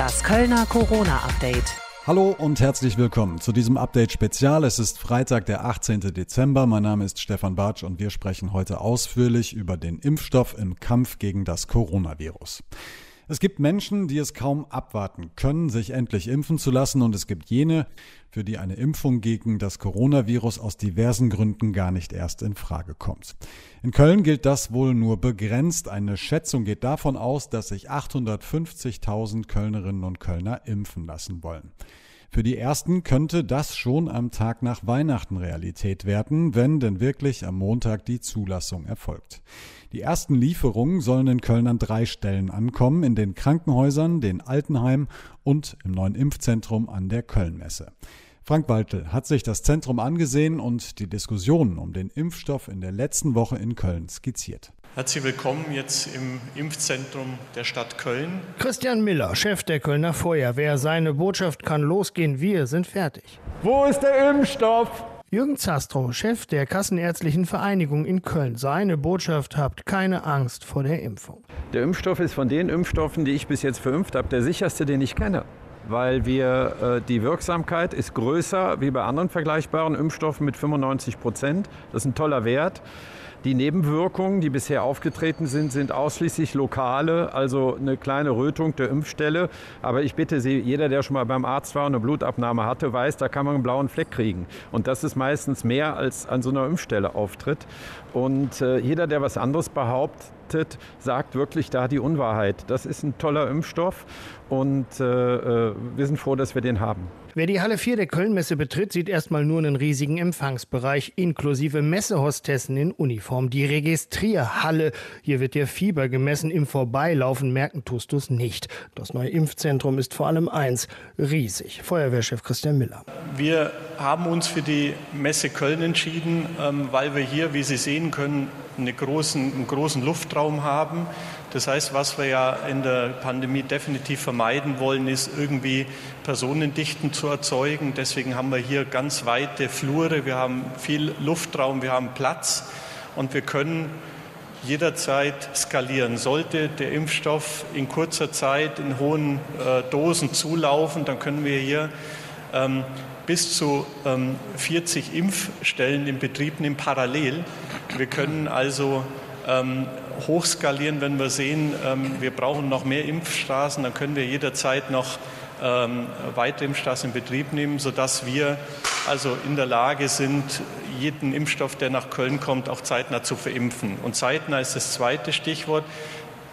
Das Kölner Corona-Update. Hallo und herzlich willkommen zu diesem Update-Spezial. Es ist Freitag, der 18. Dezember. Mein Name ist Stefan Bartsch und wir sprechen heute ausführlich über den Impfstoff im Kampf gegen das Coronavirus. Es gibt Menschen, die es kaum abwarten können, sich endlich impfen zu lassen und es gibt jene, für die eine Impfung gegen das Coronavirus aus diversen Gründen gar nicht erst in Frage kommt. In Köln gilt das wohl nur begrenzt. Eine Schätzung geht davon aus, dass sich 850.000 Kölnerinnen und Kölner impfen lassen wollen. Für die ersten könnte das schon am Tag nach Weihnachten Realität werden, wenn denn wirklich am Montag die Zulassung erfolgt. Die ersten Lieferungen sollen in Köln an drei Stellen ankommen, in den Krankenhäusern, den Altenheimen und im neuen Impfzentrum an der Kölnmesse. Frank Waltel hat sich das Zentrum angesehen und die Diskussionen um den Impfstoff in der letzten Woche in Köln skizziert. Herzlich willkommen jetzt im Impfzentrum der Stadt Köln. Christian Miller, Chef der Kölner Feuerwehr. Seine Botschaft kann losgehen. Wir sind fertig. Wo ist der Impfstoff? Jürgen Zastrow, Chef der Kassenärztlichen Vereinigung in Köln. Seine Botschaft, habt keine Angst vor der Impfung. Der Impfstoff ist von den Impfstoffen, die ich bis jetzt verimpft habe, der sicherste, den ich kenne weil wir äh, die Wirksamkeit ist größer wie bei anderen vergleichbaren Impfstoffen mit 95 Prozent. Das ist ein toller Wert. Die Nebenwirkungen, die bisher aufgetreten sind, sind ausschließlich lokale, also eine kleine Rötung der Impfstelle. Aber ich bitte Sie, jeder, der schon mal beim Arzt war und eine Blutabnahme hatte, weiß, da kann man einen blauen Fleck kriegen. Und das ist meistens mehr, als an so einer Impfstelle auftritt. Und äh, jeder, der was anderes behauptet, sagt wirklich da die Unwahrheit. Das ist ein toller Impfstoff und äh, äh wir sind froh, dass wir den haben. Wer die Halle 4 der Kölnmesse betritt, sieht erstmal nur einen riesigen Empfangsbereich inklusive Messehostessen in Uniform. Die Registrierhalle, hier wird der Fieber gemessen. Im Vorbeilaufen merken tust du es nicht. Das neue Impfzentrum ist vor allem eins, riesig. Feuerwehrchef Christian Miller. Wir haben uns für die Messe Köln entschieden, ähm, weil wir hier, wie Sie sehen können, einen großen, einen großen Luftraum haben. Das heißt, was wir ja in der Pandemie definitiv vermeiden wollen, ist irgendwie Personendichten zu erzeugen. Deswegen haben wir hier ganz weite Flure, wir haben viel Luftraum, wir haben Platz und wir können jederzeit skalieren. Sollte der Impfstoff in kurzer Zeit in hohen äh, Dosen zulaufen, dann können wir hier ähm, bis zu ähm, 40 Impfstellen in Betrieb nehmen parallel. Wir können also ähm, hochskalieren, wenn wir sehen, ähm, wir brauchen noch mehr Impfstraßen, dann können wir jederzeit noch ähm, weitere Impfstraßen in Betrieb nehmen, sodass wir also in der Lage sind, jeden Impfstoff, der nach Köln kommt, auch zeitnah zu verimpfen. Und zeitnah ist das zweite Stichwort.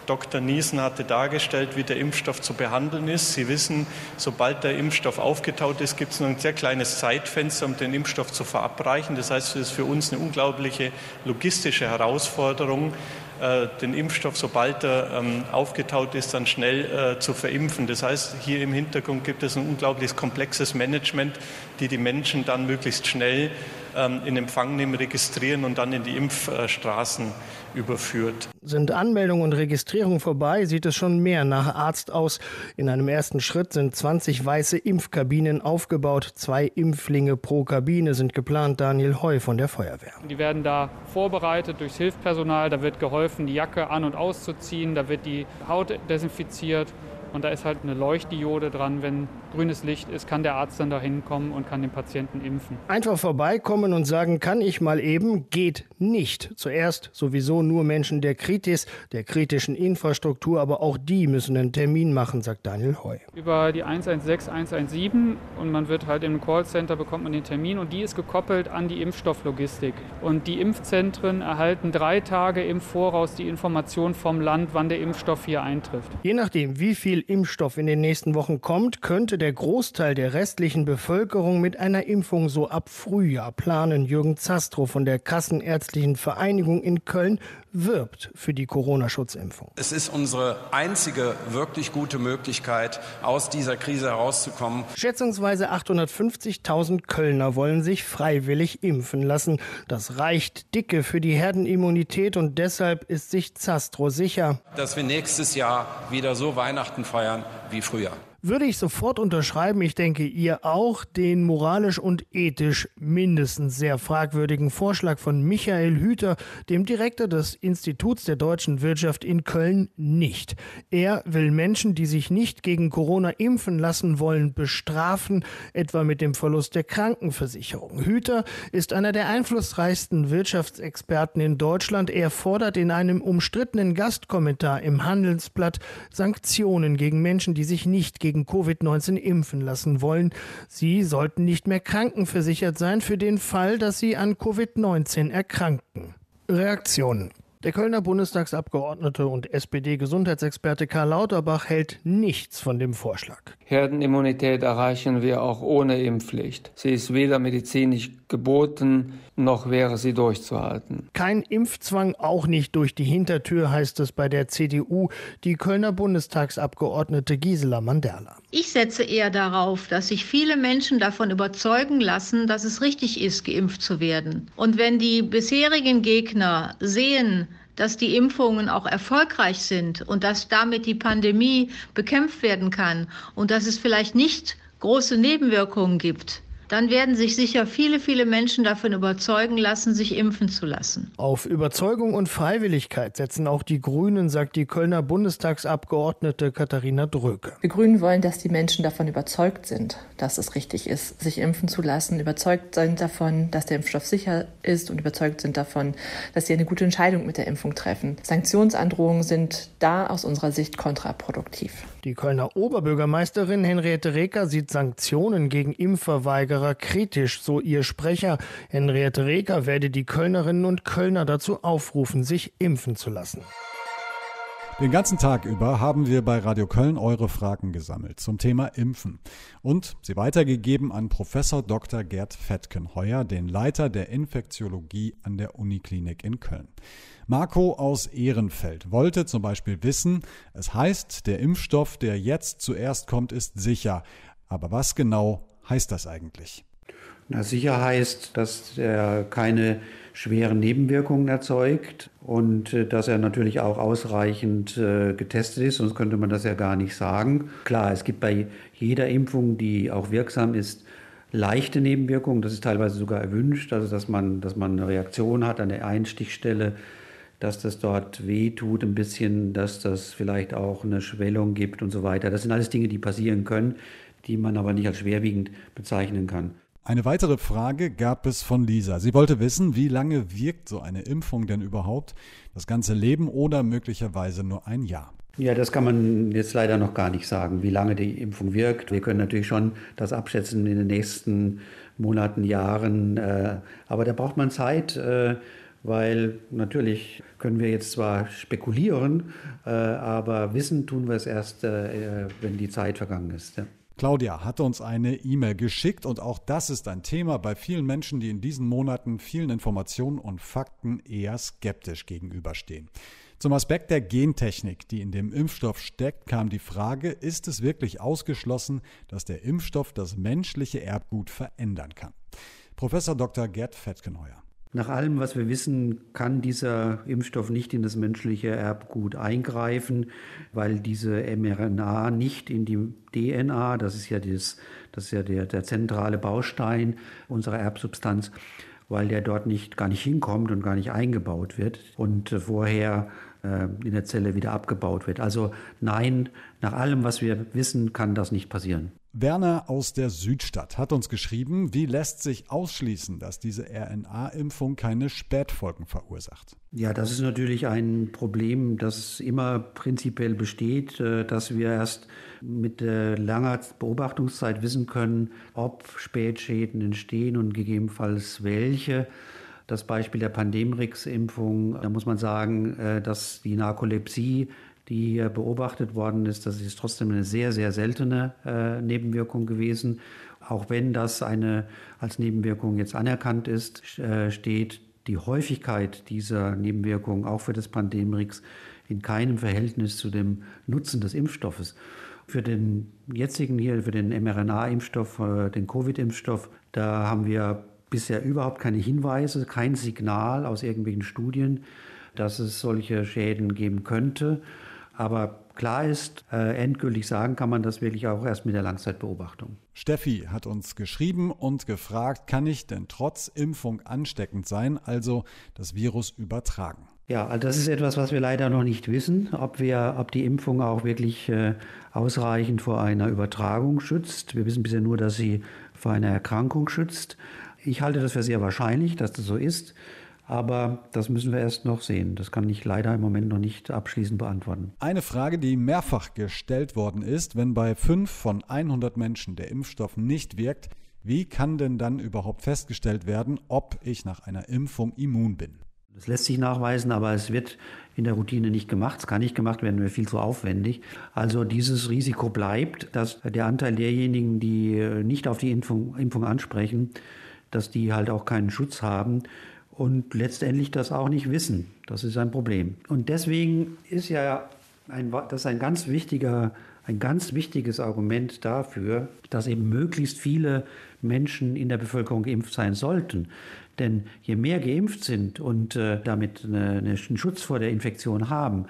Dr. Niesen hatte dargestellt, wie der Impfstoff zu behandeln ist. Sie wissen, sobald der Impfstoff aufgetaut ist, gibt es nur ein sehr kleines Zeitfenster, um den Impfstoff zu verabreichen. Das heißt, es ist für uns eine unglaubliche logistische Herausforderung, äh, den Impfstoff, sobald er ähm, aufgetaut ist, dann schnell äh, zu verimpfen. Das heißt, hier im Hintergrund gibt es ein unglaublich komplexes Management, die die Menschen dann möglichst schnell in Empfang nehmen, registrieren und dann in die Impfstraßen überführt. Sind Anmeldung und Registrierung vorbei, sieht es schon mehr nach Arzt aus. In einem ersten Schritt sind 20 weiße Impfkabinen aufgebaut. Zwei Impflinge pro Kabine sind geplant. Daniel Heu von der Feuerwehr. Die werden da vorbereitet durchs Hilfspersonal. Da wird geholfen, die Jacke an- und auszuziehen. Da wird die Haut desinfiziert. Und da ist halt eine Leuchtdiode dran. Wenn grünes Licht ist, kann der Arzt dann da hinkommen und kann den Patienten impfen. Einfach vorbeikommen und sagen, kann ich mal eben, geht nicht. Zuerst sowieso nur Menschen der Kritis, der kritischen Infrastruktur, aber auch die müssen einen Termin machen, sagt Daniel Heu. Über die 116, 117 und man wird halt im Callcenter bekommt man den Termin und die ist gekoppelt an die Impfstofflogistik. Und die Impfzentren erhalten drei Tage im Voraus die Information vom Land, wann der Impfstoff hier eintrifft. Je nachdem, wie viel Impfstoff in den nächsten Wochen kommt, könnte der Großteil der restlichen Bevölkerung mit einer Impfung so ab Frühjahr planen. Jürgen Zastrow von der Kassenärztlichen Vereinigung in Köln wirbt für die Corona-Schutzimpfung. Es ist unsere einzige wirklich gute Möglichkeit, aus dieser Krise herauszukommen. Schätzungsweise 850.000 Kölner wollen sich freiwillig impfen lassen. Das reicht dicke für die Herdenimmunität und deshalb ist sich Zastrow sicher, dass wir nächstes Jahr wieder so Weihnachten feiern wie früher. Würde ich sofort unterschreiben, ich denke ihr auch, den moralisch und ethisch mindestens sehr fragwürdigen Vorschlag von Michael Hüter, dem Direktor des Instituts der deutschen Wirtschaft in Köln, nicht. Er will Menschen, die sich nicht gegen Corona impfen lassen wollen, bestrafen, etwa mit dem Verlust der Krankenversicherung. Hüter ist einer der einflussreichsten Wirtschaftsexperten in Deutschland. Er fordert in einem umstrittenen Gastkommentar im Handelsblatt Sanktionen gegen Menschen, die sich nicht gegen gegen Covid-19 impfen lassen wollen. Sie sollten nicht mehr krankenversichert sein für den Fall, dass sie an Covid-19 erkranken. Reaktionen. Der Kölner Bundestagsabgeordnete und SPD-Gesundheitsexperte Karl Lauterbach hält nichts von dem Vorschlag. Herdenimmunität erreichen wir auch ohne Impfpflicht. Sie ist weder medizinisch geboten, noch wäre sie durchzuhalten. Kein Impfzwang, auch nicht durch die Hintertür, heißt es bei der CDU, die Kölner Bundestagsabgeordnete Gisela Manderla. Ich setze eher darauf, dass sich viele Menschen davon überzeugen lassen, dass es richtig ist, geimpft zu werden. Und wenn die bisherigen Gegner sehen, dass die Impfungen auch erfolgreich sind und dass damit die Pandemie bekämpft werden kann und dass es vielleicht nicht große Nebenwirkungen gibt, dann werden sich sicher viele, viele Menschen davon überzeugen lassen, sich impfen zu lassen. Auf Überzeugung und Freiwilligkeit setzen auch die Grünen, sagt die Kölner Bundestagsabgeordnete Katharina Dröke. Die Grünen wollen, dass die Menschen davon überzeugt sind, dass es richtig ist, sich impfen zu lassen, überzeugt sind davon, dass der Impfstoff sicher ist und überzeugt sind davon, dass sie eine gute Entscheidung mit der Impfung treffen. Sanktionsandrohungen sind da aus unserer Sicht kontraproduktiv. Die Kölner Oberbürgermeisterin Henriette Reker sieht Sanktionen gegen Impfverweigerer kritisch, so ihr Sprecher. Henriette Reker werde die Kölnerinnen und Kölner dazu aufrufen, sich impfen zu lassen. Den ganzen Tag über haben wir bei Radio Köln eure Fragen gesammelt zum Thema Impfen und sie weitergegeben an Professor Dr. Gerd Fettkenheuer, den Leiter der Infektiologie an der Uniklinik in Köln. Marco aus Ehrenfeld wollte zum Beispiel wissen, es heißt, der Impfstoff, der jetzt zuerst kommt, ist sicher. Aber was genau heißt das eigentlich? Na, sicher heißt, dass er keine schweren Nebenwirkungen erzeugt und äh, dass er natürlich auch ausreichend äh, getestet ist, sonst könnte man das ja gar nicht sagen. Klar, es gibt bei jeder Impfung, die auch wirksam ist, leichte Nebenwirkungen. Das ist teilweise sogar erwünscht, also dass man, dass man eine Reaktion hat an der Einstichstelle, dass das dort weh tut ein bisschen, dass das vielleicht auch eine Schwellung gibt und so weiter. Das sind alles Dinge, die passieren können, die man aber nicht als schwerwiegend bezeichnen kann. Eine weitere Frage gab es von Lisa. Sie wollte wissen, wie lange wirkt so eine Impfung denn überhaupt? Das ganze Leben oder möglicherweise nur ein Jahr? Ja, das kann man jetzt leider noch gar nicht sagen, wie lange die Impfung wirkt. Wir können natürlich schon das abschätzen in den nächsten Monaten, Jahren. Äh, aber da braucht man Zeit, äh, weil natürlich können wir jetzt zwar spekulieren, äh, aber wissen tun wir es erst, wenn die Zeit vergangen ist. Claudia hat uns eine E-Mail geschickt und auch das ist ein Thema bei vielen Menschen, die in diesen Monaten vielen Informationen und Fakten eher skeptisch gegenüberstehen. Zum Aspekt der Gentechnik, die in dem Impfstoff steckt, kam die Frage, ist es wirklich ausgeschlossen, dass der Impfstoff das menschliche Erbgut verändern kann? Professor Dr. Gerd Fettkenheuer. Nach allem, was wir wissen, kann dieser Impfstoff nicht in das menschliche Erbgut eingreifen, weil diese mRNA nicht in die DNA, das ist ja, das, das ist ja der, der zentrale Baustein unserer Erbsubstanz, weil der dort nicht, gar nicht hinkommt und gar nicht eingebaut wird und vorher äh, in der Zelle wieder abgebaut wird. Also nein, nach allem, was wir wissen, kann das nicht passieren. Werner aus der Südstadt hat uns geschrieben, wie lässt sich ausschließen, dass diese RNA-Impfung keine Spätfolgen verursacht? Ja, das ist natürlich ein Problem, das immer prinzipiell besteht, äh, dass wir erst mit langer Beobachtungszeit wissen können, ob Spätschäden entstehen und gegebenenfalls welche. Das Beispiel der Pandemrix-Impfung, da muss man sagen, äh, dass die Narkolepsie die hier beobachtet worden ist. Das ist trotzdem eine sehr, sehr seltene äh, Nebenwirkung gewesen. Auch wenn das eine als Nebenwirkung jetzt anerkannt ist, äh, steht die Häufigkeit dieser Nebenwirkung auch für das Pandemrix in keinem Verhältnis zu dem Nutzen des Impfstoffes. Für den jetzigen hier, für den mRNA-Impfstoff, äh, den Covid-Impfstoff, da haben wir bisher überhaupt keine Hinweise, kein Signal aus irgendwelchen Studien, dass es solche Schäden geben könnte. Aber klar ist, äh, endgültig sagen kann man das wirklich auch erst mit der Langzeitbeobachtung. Steffi hat uns geschrieben und gefragt, kann ich denn trotz Impfung ansteckend sein, also das Virus übertragen? Ja, also das ist etwas, was wir leider noch nicht wissen, ob wir, ob die Impfung auch wirklich äh, ausreichend vor einer Übertragung schützt. Wir wissen bisher nur, dass sie vor einer Erkrankung schützt. Ich halte das für sehr wahrscheinlich, dass das so ist. Aber das müssen wir erst noch sehen. Das kann ich leider im Moment noch nicht abschließend beantworten. Eine Frage, die mehrfach gestellt worden ist, wenn bei fünf von 100 Menschen der Impfstoff nicht wirkt, wie kann denn dann überhaupt festgestellt werden, ob ich nach einer Impfung immun bin? Das lässt sich nachweisen, aber es wird in der Routine nicht gemacht. Es kann nicht gemacht werden, wäre viel zu aufwendig. Also dieses Risiko bleibt, dass der Anteil derjenigen, die nicht auf die Impfung, Impfung ansprechen, dass die halt auch keinen Schutz haben und letztendlich das auch nicht wissen. Das ist ein Problem. Und deswegen ist ja ein, das ist ein ganz wichtiger, ein ganz wichtiges Argument dafür, dass eben möglichst viele Menschen in der Bevölkerung geimpft sein sollten. Denn je mehr geimpft sind und äh, damit eine, eine, einen Schutz vor der Infektion haben,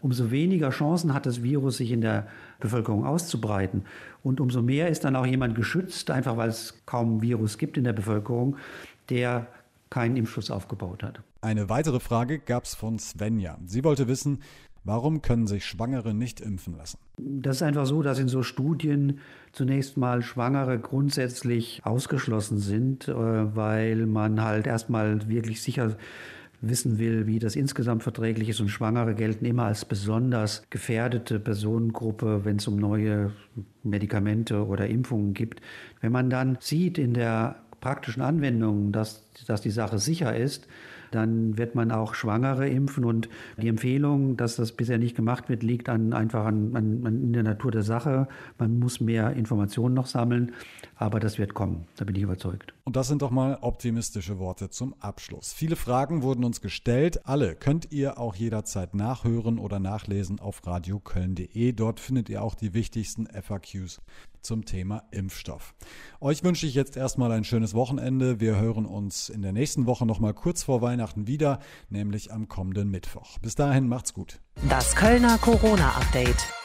umso weniger Chancen hat das Virus, sich in der Bevölkerung auszubreiten. Und umso mehr ist dann auch jemand geschützt, einfach weil es kaum Virus gibt in der Bevölkerung, der keinen Impfschutz aufgebaut hat. Eine weitere Frage gab es von Svenja. Sie wollte wissen, Warum können sich Schwangere nicht impfen lassen? Das ist einfach so, dass in so Studien zunächst mal Schwangere grundsätzlich ausgeschlossen sind, äh, weil man halt erstmal wirklich sicher wissen will, wie das insgesamt verträglich ist. Und Schwangere gelten immer als besonders gefährdete Personengruppe, wenn es um neue Medikamente oder Impfungen gibt. Wenn man dann sieht in der praktischen Anwendung, dass, dass die Sache sicher ist, dann wird man auch Schwangere impfen. Und die Empfehlung, dass das bisher nicht gemacht wird, liegt an, einfach an, an, in der Natur der Sache. Man muss mehr Informationen noch sammeln, aber das wird kommen, da bin ich überzeugt. Und das sind doch mal optimistische Worte zum Abschluss. Viele Fragen wurden uns gestellt. Alle könnt ihr auch jederzeit nachhören oder nachlesen auf radioköln.de. Dort findet ihr auch die wichtigsten FAQs zum Thema Impfstoff. Euch wünsche ich jetzt erstmal ein schönes Wochenende. Wir hören uns in der nächsten Woche nochmal kurz vor Weihnachten wieder, nämlich am kommenden Mittwoch. Bis dahin macht's gut. Das Kölner Corona Update.